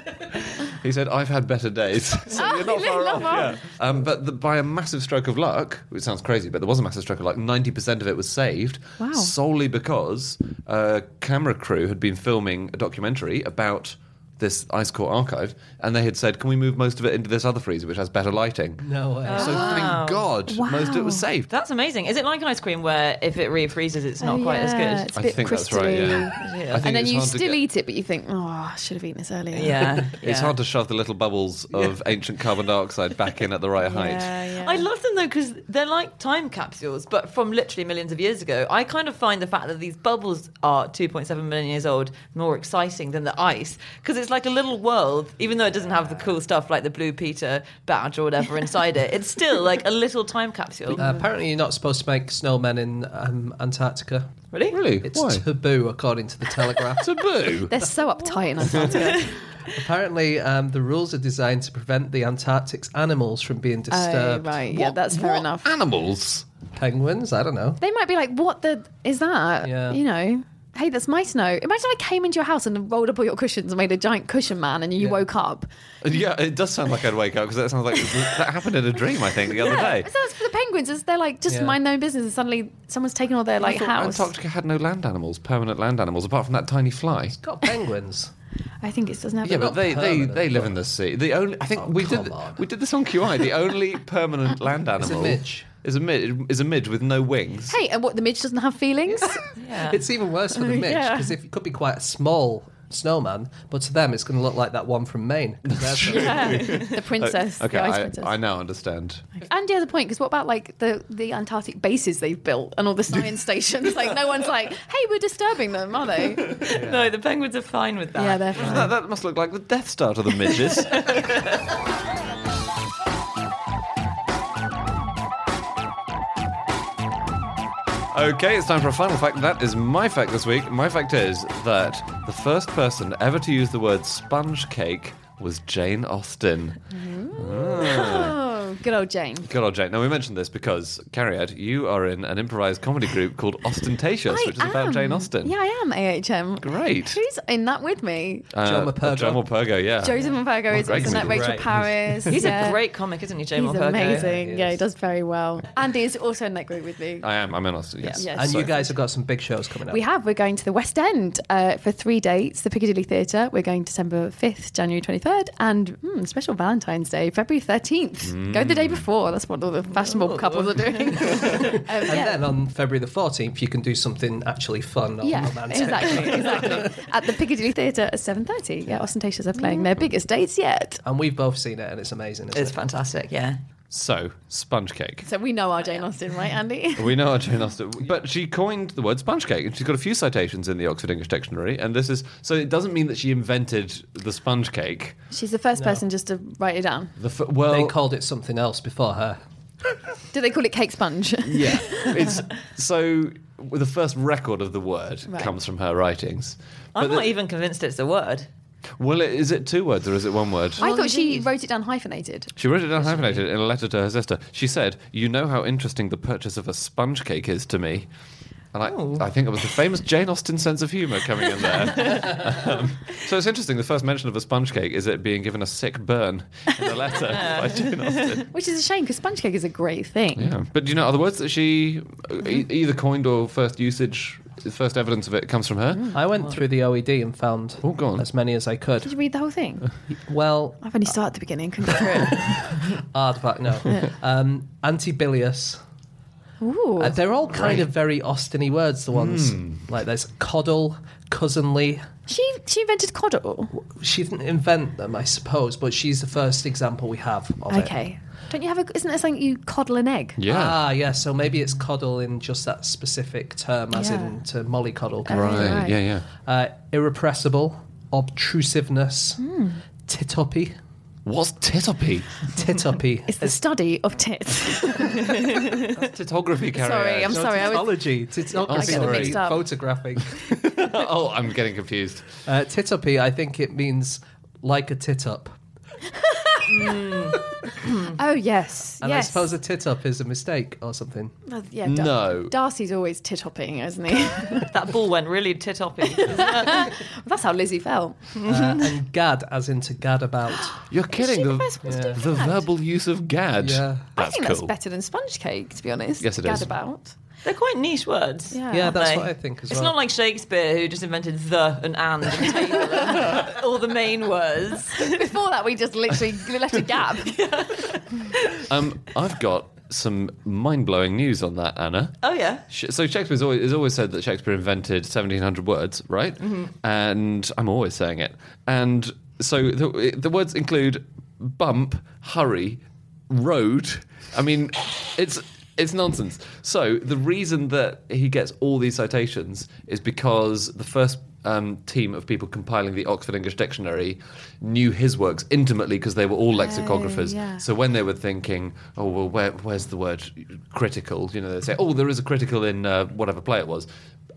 He said, "I've had better days." (laughs) so Oh, you're not far off. Yeah. Um, but the, by a massive stroke of luck, which sounds crazy, but there was a massive stroke of luck. Ninety percent of it was saved, Wow. solely because a camera crew had been filming a documentary about this ice core archive, and they had said, "Can we move most of it into this other freezer, which has better lighting?" No way. So thank God, most of it was saved. That's amazing. Is it like ice cream where if it refreezes, it's not Oh, quite as yeah, good? It's a I bit think that's right. crystally. Yeah, (laughs) Yeah. I think And then it's you hard to still get- eat it, but you think, oh, I should have eaten this earlier. Yeah, (laughs) It's yeah. hard to shove the little bubbles (laughs) of ancient carbon dioxide back in at the right height. Yeah, yeah. I love them though because they're like time capsules, but from literally millions of years ago. I kind of find the fact that these bubbles are 2.7 million years old more exciting than the ice because it's like a little world, even though it doesn't have the cool stuff like the Blue Peter badge or whatever inside it. It's still like a little time capsule. Uh, apparently, you're not supposed to make snowmen in um, Antarctica. really? Really? It's Why? taboo, according to the Telegraph. (laughs) taboo. They're so uptight in Antarctica. (laughs) Apparently, um, the rules are designed to prevent the Antarctic's animals from being oh, disturbed. right. Yeah, What- that's fair what enough. Animals. Penguins? I don't know. They might be like, what the is that? Yeah. You know, hey, that's my snow. Imagine I came into your house and rolled up all your cushions and made a giant cushion man and you Yeah. woke up. Yeah, it does sound like I'd wake up because that sounds like (laughs) that happened in a dream. I think the other day. So that's for the penguins. Is they're like just Yeah. mind their own business and suddenly someone's taken all their like I house. Antarctica had no land animals, permanent land animals, apart from that tiny fly. It's Got penguins. (laughs) I think it doesn't have. Yeah, but they, they, they live in the sea. The only I think Oh, we did on. we did this on QI. The only permanent (laughs) land animal midge. Is a midge. Is a midge with no wings. Hey, and what the midge doesn't have feelings? Yeah. It's even worse for the (laughs) midge Yeah. because it could be quite a small snowman, but to them it's going to look like that one from Maine. 'cause they're so- yeah, the princess, Okay, the ice I, princess. I now understand. Andy has a point because what about like the the Antarctic bases they've built and all the science (laughs) stations? Like no one's like, hey, we're disturbing them, are they? (laughs) No, the penguins are fine with that. Yeah, they're fine. That, that must look like the Death Star to the midges. Okay, it's time for a final fact. That is my fact this week. My fact is that the first person ever to use the word sponge cake was Jane Austen. Mm-hmm. Ah. Oh, good old Jane. Good old Jane. Now, we mentioned this because, Cariad, you are in an improvised comedy group called Austentatious, I which is about. Jane Austen. Yeah, I am AHM. Great. Who's in that with me? Uh, Joe Morpurgo. Joe Morpurgo, yeah. Joseph Morpurgo is great also in that. Rachel Great. Parris. He's yeah. a great comic, isn't he, Jamie He's Mulcahy? amazing. he Yeah, he does very well. Andy is also in that group with me. I am. I'm in Austin, yes. Yes. and So- you guys have got some big shows coming up. We have. We're going to the West End uh, for three dates. The Piccadilly Theatre. We're going December 5th, January 23rd, and hmm, special Valentine's Day, February 13th. Go the day before. That's what all the fashionable couples are doing. (laughs) um, And yeah. then on February the 14th, you can do something actually fun or yeah, romantic. exactly, exactly. (laughs) At the Piccadilly Theatre at 7.30. Yeah, Austentatious are playing their biggest dates yet. And we've both seen it, and it's amazing. Isn't It's it? fantastic, yeah. So, sponge cake. So we know our Jane Austen, right, Andy? (laughs) We know our Jane Austen, but she coined the word sponge cake, and she's got a few citations in the Oxford English Dictionary. And this is so it doesn't mean that she invented the sponge cake. She's the first No. person just to write it down. The f- well, They called it something else before her. (laughs) Do they call it cake sponge? yeah, (laughs) it's so the first record of the word Right. comes from her writings. I'm But not the- even convinced it's a word. Well, is it two words or is it one word? I Well, thought she wrote it down hyphenated. She wrote it down hyphenated in a letter to her sister. She said, "You know how interesting the purchase of a sponge cake is to me." And I, Oh. I think it was the famous Jane Austen sense of humour coming in there. (laughs) um, so it's interesting. The first mention of a sponge cake is it being given a sick burn in a letter (laughs) by Jane Austen. Which is a shame because sponge cake is a great thing. Yeah, but do you know other words that she e- either coined or first usage, first evidence of it comes from her? I went through the OED and found Oh, go on. as many as I could. Did could. you read the whole thing? (laughs) Well, I've only started at the beginning, couldn't get through it. (laughs) aardvark, no. (laughs) Um, antibilious. Ooh. Uh, they're all kind of very Austiny words, the ones. Hmm. Like there's coddle, cousinly. she she invented coddle. She didn't invent them, I suppose, but she's the first example we have of it. Okay. Don't you have a? Isn't there something you coddle an egg? Yeah. Ah, yeah. So maybe it's coddle in just that specific term, as Yeah. in to mollycoddle. Oh, right. right. Yeah, yeah. Uh, irrepressible, obtrusiveness, Hmm. tituppy, What's titopy? tituppy. (laughs) It's the study of tits. Titography, (laughs) Carrie. Sorry, I'm No, sorry, I was- titology, (laughs) I titography, get them mixed up. photographing. oh, I'm getting confused. Uh, tituppy, I think it means like a tit up. Oh yes, And yes. I suppose a tit up is a mistake or something. Uh, yeah, Dar- No. Darcy's always tit hopping, isn't he? (laughs) That ball went really tit-oppy. (laughs) That's how Lizzie felt. Uh, and gad, as into gad about. (gasps) You're kidding. the The, first one to the verbal use of gad. Yeah. I think cool. that's better than sponge cake, to be honest. Yes, it Gad is. about. They're quite niche words. Yeah. Yeah, that's They- what I think as It's well. It's not like Shakespeare who just invented the and and, and table and all the main words. (laughs) Before that, we just literally left a gap. (laughs) Um, I've got some mind blowing news on that, Anna. Oh yeah. So Shakespeare's always, has always said that Shakespeare invented 1,700 words, right? And I'm always saying it. And so the, the words include bump, hurry, road. I mean, it's it's nonsense. So the reason that he gets all these citations is because the first um, team of people compiling the Oxford English Dictionary knew his works intimately because they were all lexicographers. yeah. So when they were thinking, oh well, where, where's the word critical? You know, they say, oh, there is a critical in uh, whatever play it was.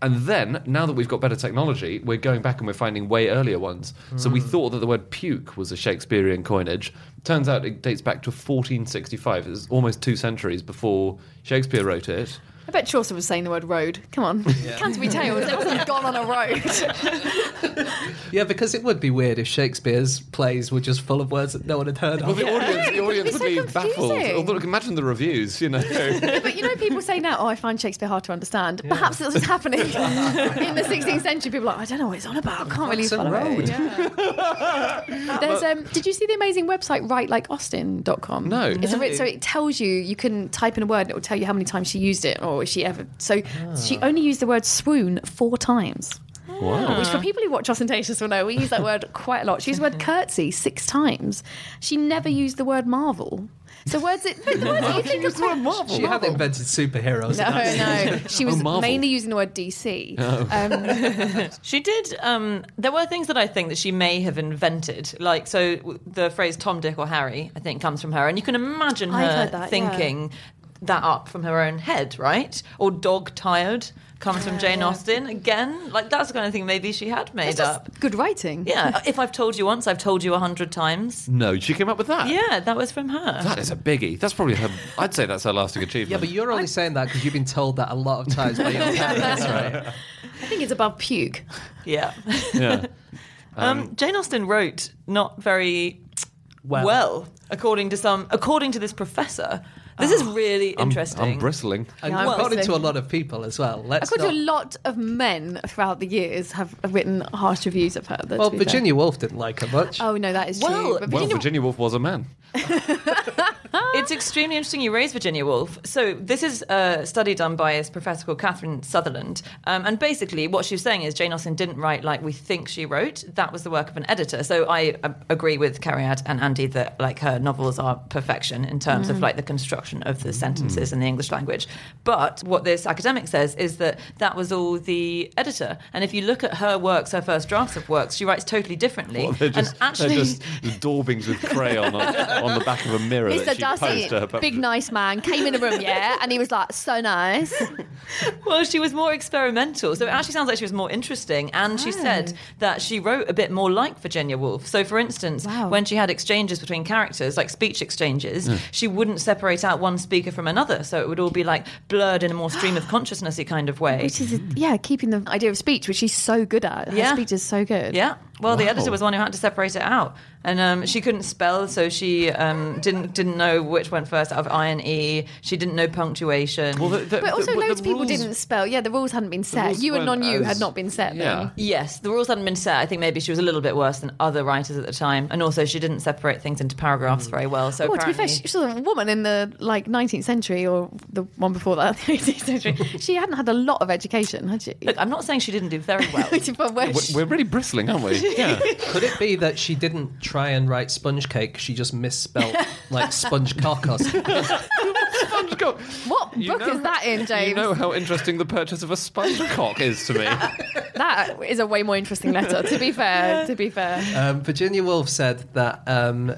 And then, now that we've got better technology, we're going back and we're finding way earlier ones. So we thought that the word puke was a Shakespearean coinage. Turns out it dates back to 1465. It's almost two centuries before Shakespeare wrote it. I bet Chaucer was saying the word road. Come on. Canterbury Tales. It wasn't gone on a road. (laughs) Yeah, because it would be weird if Shakespeare's plays were just full of words that no one had heard Well, of. the audience, the audience It's would so be baffled. confusing. Although, imagine the reviews, you know. but you know, people say now, oh, I find Shakespeare hard to understand. Perhaps this was happening (laughs) in the 16th century. People are like, I don't know what it's on about. I can't really Some follow road. it. Yeah. There's, um, did you see the amazing website writelikeaustin.com? No. It's a, so it tells you, you can type in a word and it will tell you how many times she used it or if she ever. So she only used the word swoon four times. wow. Which for people who watch Austentatious will know, we use that word quite a lot. She used the word (laughs) curtsy six times. She never used the word marvel. So words that, (laughs) but words you think of quite- She had invented superheroes. No, no. She was Marvel. mainly using the word DC. Um, (laughs) She did. Um, there were things that I think that she may have invented, like so. The phrase "Tom, Dick, or Harry" I think comes from her, and you can imagine her that, thinking that up from her own head, right? Or "Dog tired" comes from Jane uh, Austen again. Like that's the kind of thing maybe she had made it's just up. good writing. Yeah, uh, if I've told you once, I've told you a hundred times. No, she came up with that. Yeah, that was from her. That is a biggie. That's probably her. I'd say that's her lasting achievement. Yeah, but you're only saying that because you've been told that a lot of times by your (laughs) parents, right? I think it's above puke. Yeah. (laughs) yeah. (laughs) Um, um, Jane Austen wrote not very Well. well, according to some, according to this professor. This is really I'm, interesting. I'm bristling. And Yeah, according obviously. to a lot of people as well. Let's According to a lot of men throughout the years have written harsh reviews of her. to Well, be fair. Virginia Woolf didn't like her much. Oh no, that is Well, true. But Well, Virginia, Virginia Woolf was a man. (laughs) It's extremely interesting you raise Virginia Woolf. So this is a study done by a professor called Catherine Sutherland, um, and basically what she was saying is Jane Austen didn't write like we think she wrote. That was the work of an editor. So I uh, agree with Cariad and Andy that like her novels are perfection in terms of like the construction of the sentences mm. in the English language. But what this academic says is that that was all the editor. And if you look at her works, her first drafts of works, she writes totally differently. Well, they're just, and actually, they're just daubings with crayon on, on the back of a mirror that Mr. she Darcy, posed to her puppet. big nice man, came in the room, yeah, and he was like, so nice. (laughs) Well, she was more experimental, so it actually sounds like she was more interesting. And she said ah. that she wrote a bit more like Virginia Woolf. So, for instance, Wow. when she had exchanges between characters, like speech exchanges, she wouldn't separate out one speaker from another. So it would all be like blurred in a more stream of (gasps) consciousnessy kind of way. Which is, yeah, keeping the idea of speech, which she's so good at. Her Yeah. speech is so good. Yeah. Well, the editor was the one who had to separate it out, and um, she couldn't spell, so she um, didn't didn't know which went first out of I and E. She didn't know punctuation. Well, the- the- But also, the- loads the of people rules- didn't spell. Yeah, the rules hadn't been set. You and non you as- had not been set. Yeah. Then. Yes, the rules hadn't been set. I think maybe she was a little bit worse than other writers at the time, and also she didn't separate things into paragraphs very well. So Oh, to be fair, apparently, she was a woman in the like 19th century or the one before that, (laughs) the 18th century. she hadn't had a lot of education, had she? look, I'm not saying she didn't do very (laughs) well. But We're, she- we're really bristling, aren't we? (laughs) Yeah. (laughs) Could it be that she didn't try and write sponge cake? She just misspelled (laughs) like sponge cock or sponge cock. what You book know- is that in, James? You know how interesting the purchase of a sponge cock is to me. (laughs) That is a way more interesting letter. To be fair, to be fair. Um, Virginia Woolf said that um,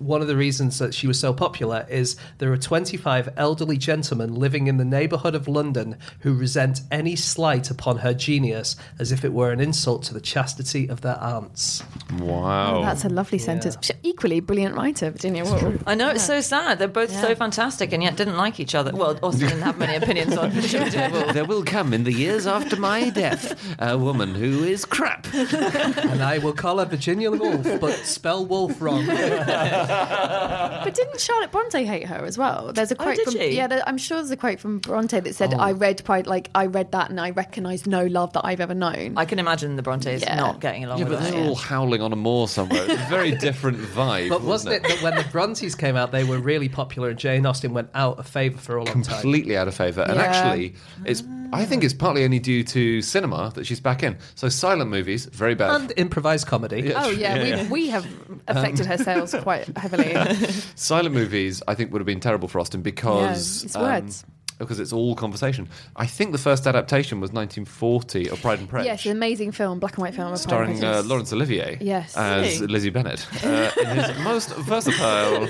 one of the reasons that she was so popular is there are 25 elderly gentlemen living in the neighbourhood of London who resent any slight upon her genius as if it were an insult to the chastity of their aunts. Wow. Oh, That's a lovely sentence. She's equally brilliant writer, Virginia Woolf. I know it's so sad. They're both so fantastic and yet didn't like each other. Well, Austen didn't have many opinions on (laughs) Virginia Woolf. there will come in the years after my death a woman who is crap. And I will call her Virginia Woolf, but spell wolf wrong. (laughs) But didn't Charlotte Bronte hate her as well? There's a oh, quote did from she? yeah. There, I'm sure there's a quote from Bronte that said, oh. "I read Pride, like I read that and I recognised no love that I've ever known." I can imagine the Brontes Yeah. not getting along Yeah, with but her. they're all howling on a moor somewhere. It's a very different (laughs) vibe. But wasn't it that when the Brontes came out, they were really popular, and Jane Austen went out of favour for a long time? completely out of favour. And Yeah. actually, it's I think it's partly only due to cinema that she's back in. So silent movies, very bad. And improvised comedy. oh yeah, Yeah, we, yeah. we have (laughs) affected her sales quite heavily. (laughs) (laughs) silent movies, I think, would have been terrible for Austen because Yeah, it's words. because it's all conversation. I think the first adaptation was 1940 of Pride and Prejudice. yes, an amazing film, black and white film, of Pride and Starring uh, Laurence Olivier Yes. as Really? Lizzie Bennet (laughs) uh, in his most versatile.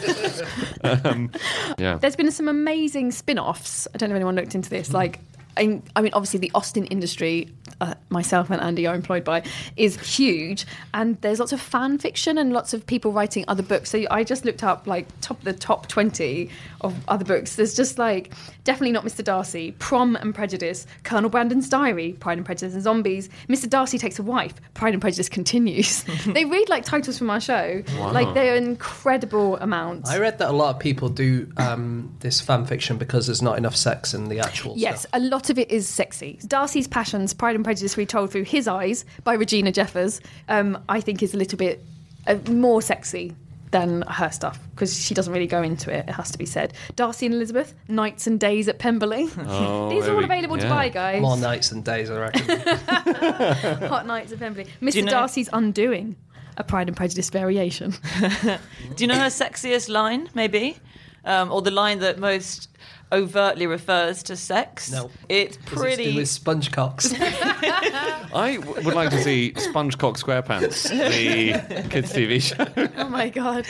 um, yeah, There's been some amazing spin-offs. I don't know if anyone looked into this. Like, I, I mean, obviously the Austen industry, uh, myself and Andy are employed by, is huge, and there's lots of fan fiction and lots of people writing other books. So I just looked up like top the top twenty of other books. There's just like definitely not Mr. Darcy, Prom and Prejudice, Colonel Brandon's Diary, Pride and Prejudice and Zombies. Mr. Darcy takes a wife, Pride and Prejudice continues. (laughs) (laughs) they read like titles from our show. Like they're incredible amounts. I read that a lot of people do um, this fan fiction because there's not enough sex in the actual Yes, stuff. a lot of it is sexy. Darcy's Passions, Pride and Prejudice retold through his eyes by Regina Jeffers, um, I think is a little bit uh, more sexy than her stuff because she doesn't really go into it, it has to be said. Darcy and Elizabeth, Nights and Days at Pemberley. Oh, (laughs) (laughs) These are there all we- available to buy, guys. More nights and days, I reckon. (laughs) Hot Nights at Pemberley. Mr. you know- Darcy's Undoing, a Pride and Prejudice variation. Do you know her sexiest line, maybe? Um, or the line that most overtly refers to sex? No. It's Because it's pretty. with sponge cocks. (laughs) I w- would like to see SpongeCock SquarePants, the kids' TV show. oh my God.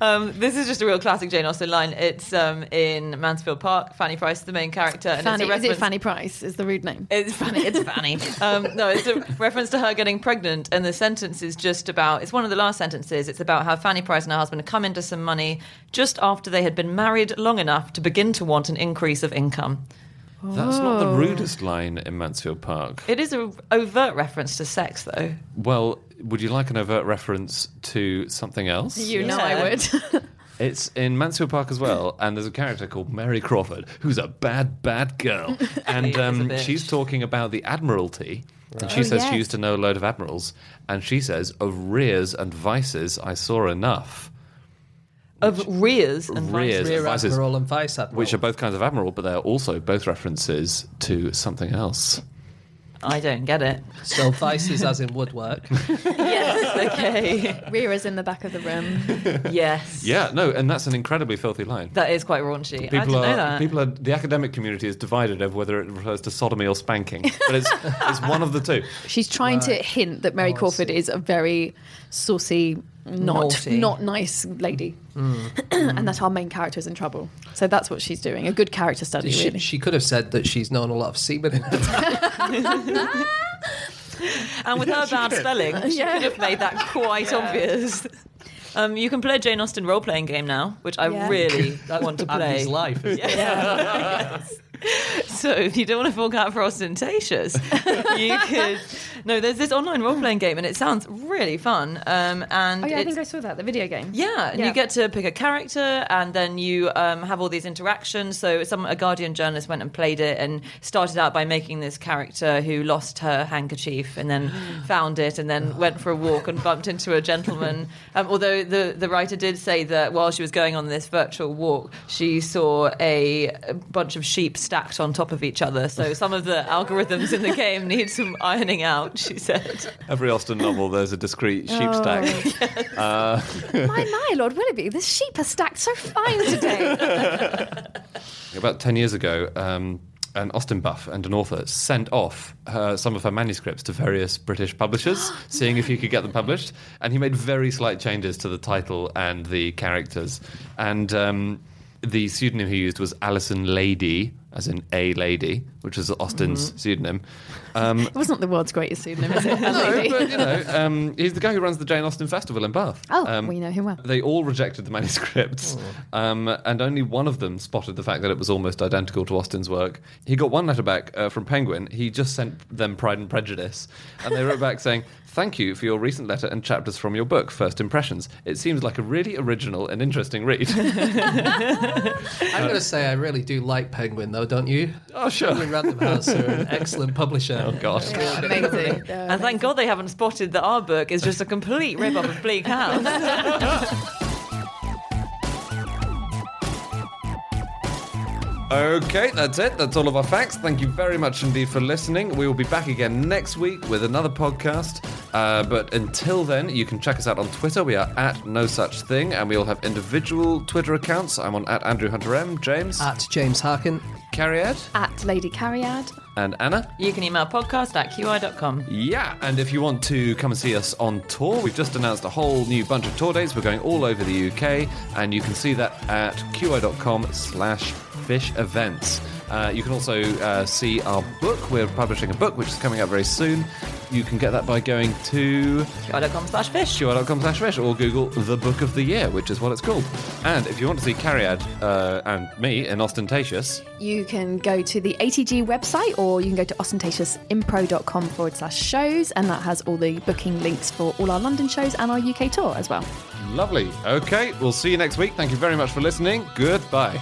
Um, this is just a real classic Jane Austen line. It's um, in Mansfield Park. Fanny Price is the main character. And Fanny, it's a is it Fanny Price? Is the rude name? It's Fanny. It's funny. (laughs) Um, no, it's a reference to her getting pregnant, and the sentence is just about. It's one of the last sentences. It's about how Fanny Price and her husband come into some money just after they had been married long enough to begin to want an increase of income. That's not the rudest line in Mansfield Park. It is an overt reference to sex, though. Well, would you like an overt reference to something else? You know I would. (laughs) It's in Mansfield Park as well, and there's a character called Mary Crawford who's a bad, bad girl, (laughs) and She is a um, bitch. she's talking about the Admiralty, and she Oh, says yes. she used to know a load of admirals, and she says of rears and vices I saw enough, Of rears and Rears. vices. Rear Vices. Admiral and Vice Admiral. which are both kinds of admiral, but they're also both references to something else. I don't get it. So vices as in woodwork. (laughs) Yes, okay. Rearers in the back of the room. yes. Yeah, no, and that's an incredibly filthy line. That is quite raunchy. I didn't People know are that. people are the academic community is divided over whether it refers to sodomy or spanking, but it's (laughs) it's one of the two. She's trying to hint that Mary Oh, Crawford is a very saucy, not Naughty. not nice lady, Mm. (clears throat) and that our main character is in trouble. So that's what she's doing. A good character study, She, really. she could have said that she's known a lot of seamen in her time. (laughs) And with her bad spelling, she Yeah. could have made that quite (laughs) obvious. Um, you can play a Jane Austen role playing game now, which I Yeah. really (laughs) want to play. Andy's life. isn't? Yes. (laughs) So if you don't want to fork out for Austentatious, (laughs) you could. No, there's this online role playing game, and it sounds really fun. Um, and Oh yeah, I think I saw that the video game. yeah, and Yeah. you get to pick a character, and then you um, have all these interactions. So, some a Guardian journalist went and played it, and started out by making this character who lost her handkerchief, and then (gasps) found it, and then went for a walk and bumped into a gentleman. (laughs) Um, although the the writer did say that while she was going on this virtual walk, she saw a, a bunch of sheep stacked on top of each other. So, some of the algorithms in the game need some ironing out. She said. Every Austen novel, there's a discrete sheep stack. Uh, (laughs) my my Lord Willoughby, the sheep are stacked so fine today. (laughs) about 10 years ago, um, an Austen buff and an author sent off her, some of her manuscripts to various British publishers, (gasps) seeing if he could get them published. And he made very slight changes to the title and the characters. And um, the pseudonym he used was Alison Laydee. As in a lady, which is Austen's pseudonym. Um, (laughs) It wasn't the world's greatest pseudonym, is it? (laughs) No, but you know, um, he's the guy who runs the Jane Austen Festival in Bath. Oh, Um, we know him well. They all rejected the manuscripts, um, and only one of them spotted the fact that it was almost identical to Austen's work. He got one letter back uh, from Penguin. He just sent them Pride and Prejudice, and they wrote back saying, Thank you for your recent letter and chapters from your book, First Impressions. It seems like a really original and interesting read. (laughs) I'm going to say I really do like Penguin, though, don't you? oh, sure. Penguin Random House are an excellent publisher. Oh, God. Amazing. (laughs) and thank God they haven't spotted that our book is just a complete rip off of Bleak House. (laughs) Okay, that's it. That's all of our facts. Thank you very much indeed for listening. We will be back again next week with another podcast. Uh, but until then, you can check us out on Twitter. We are at No Such Thing, and we all have individual Twitter accounts. I'm on at Andrew Hunter M, James, At James Harkin. Cariad, At Lady Cariad. and Anna. You can email podcast at qi.com. Yeah, and if you want to come and see us on tour, we've just announced a whole new bunch of tour dates. We're going all over the UK, and you can see that at qi.com slash fish events. Uh, you can also uh, see our book. We're publishing a book which is coming out very soon. You can get that by going to qi.com slash fish. qi.com slash fish or Google The Book of the Year, which is what it's called. And if you want to see Cariad uh, and me in Austentatious, You can go to the ATG website or you can go to austentatiousimpro.com forward slash shows, and that has all the booking links for all our London shows and our UK tour as well. lovely. Okay, we'll see you next week. Thank you very much for listening. Goodbye.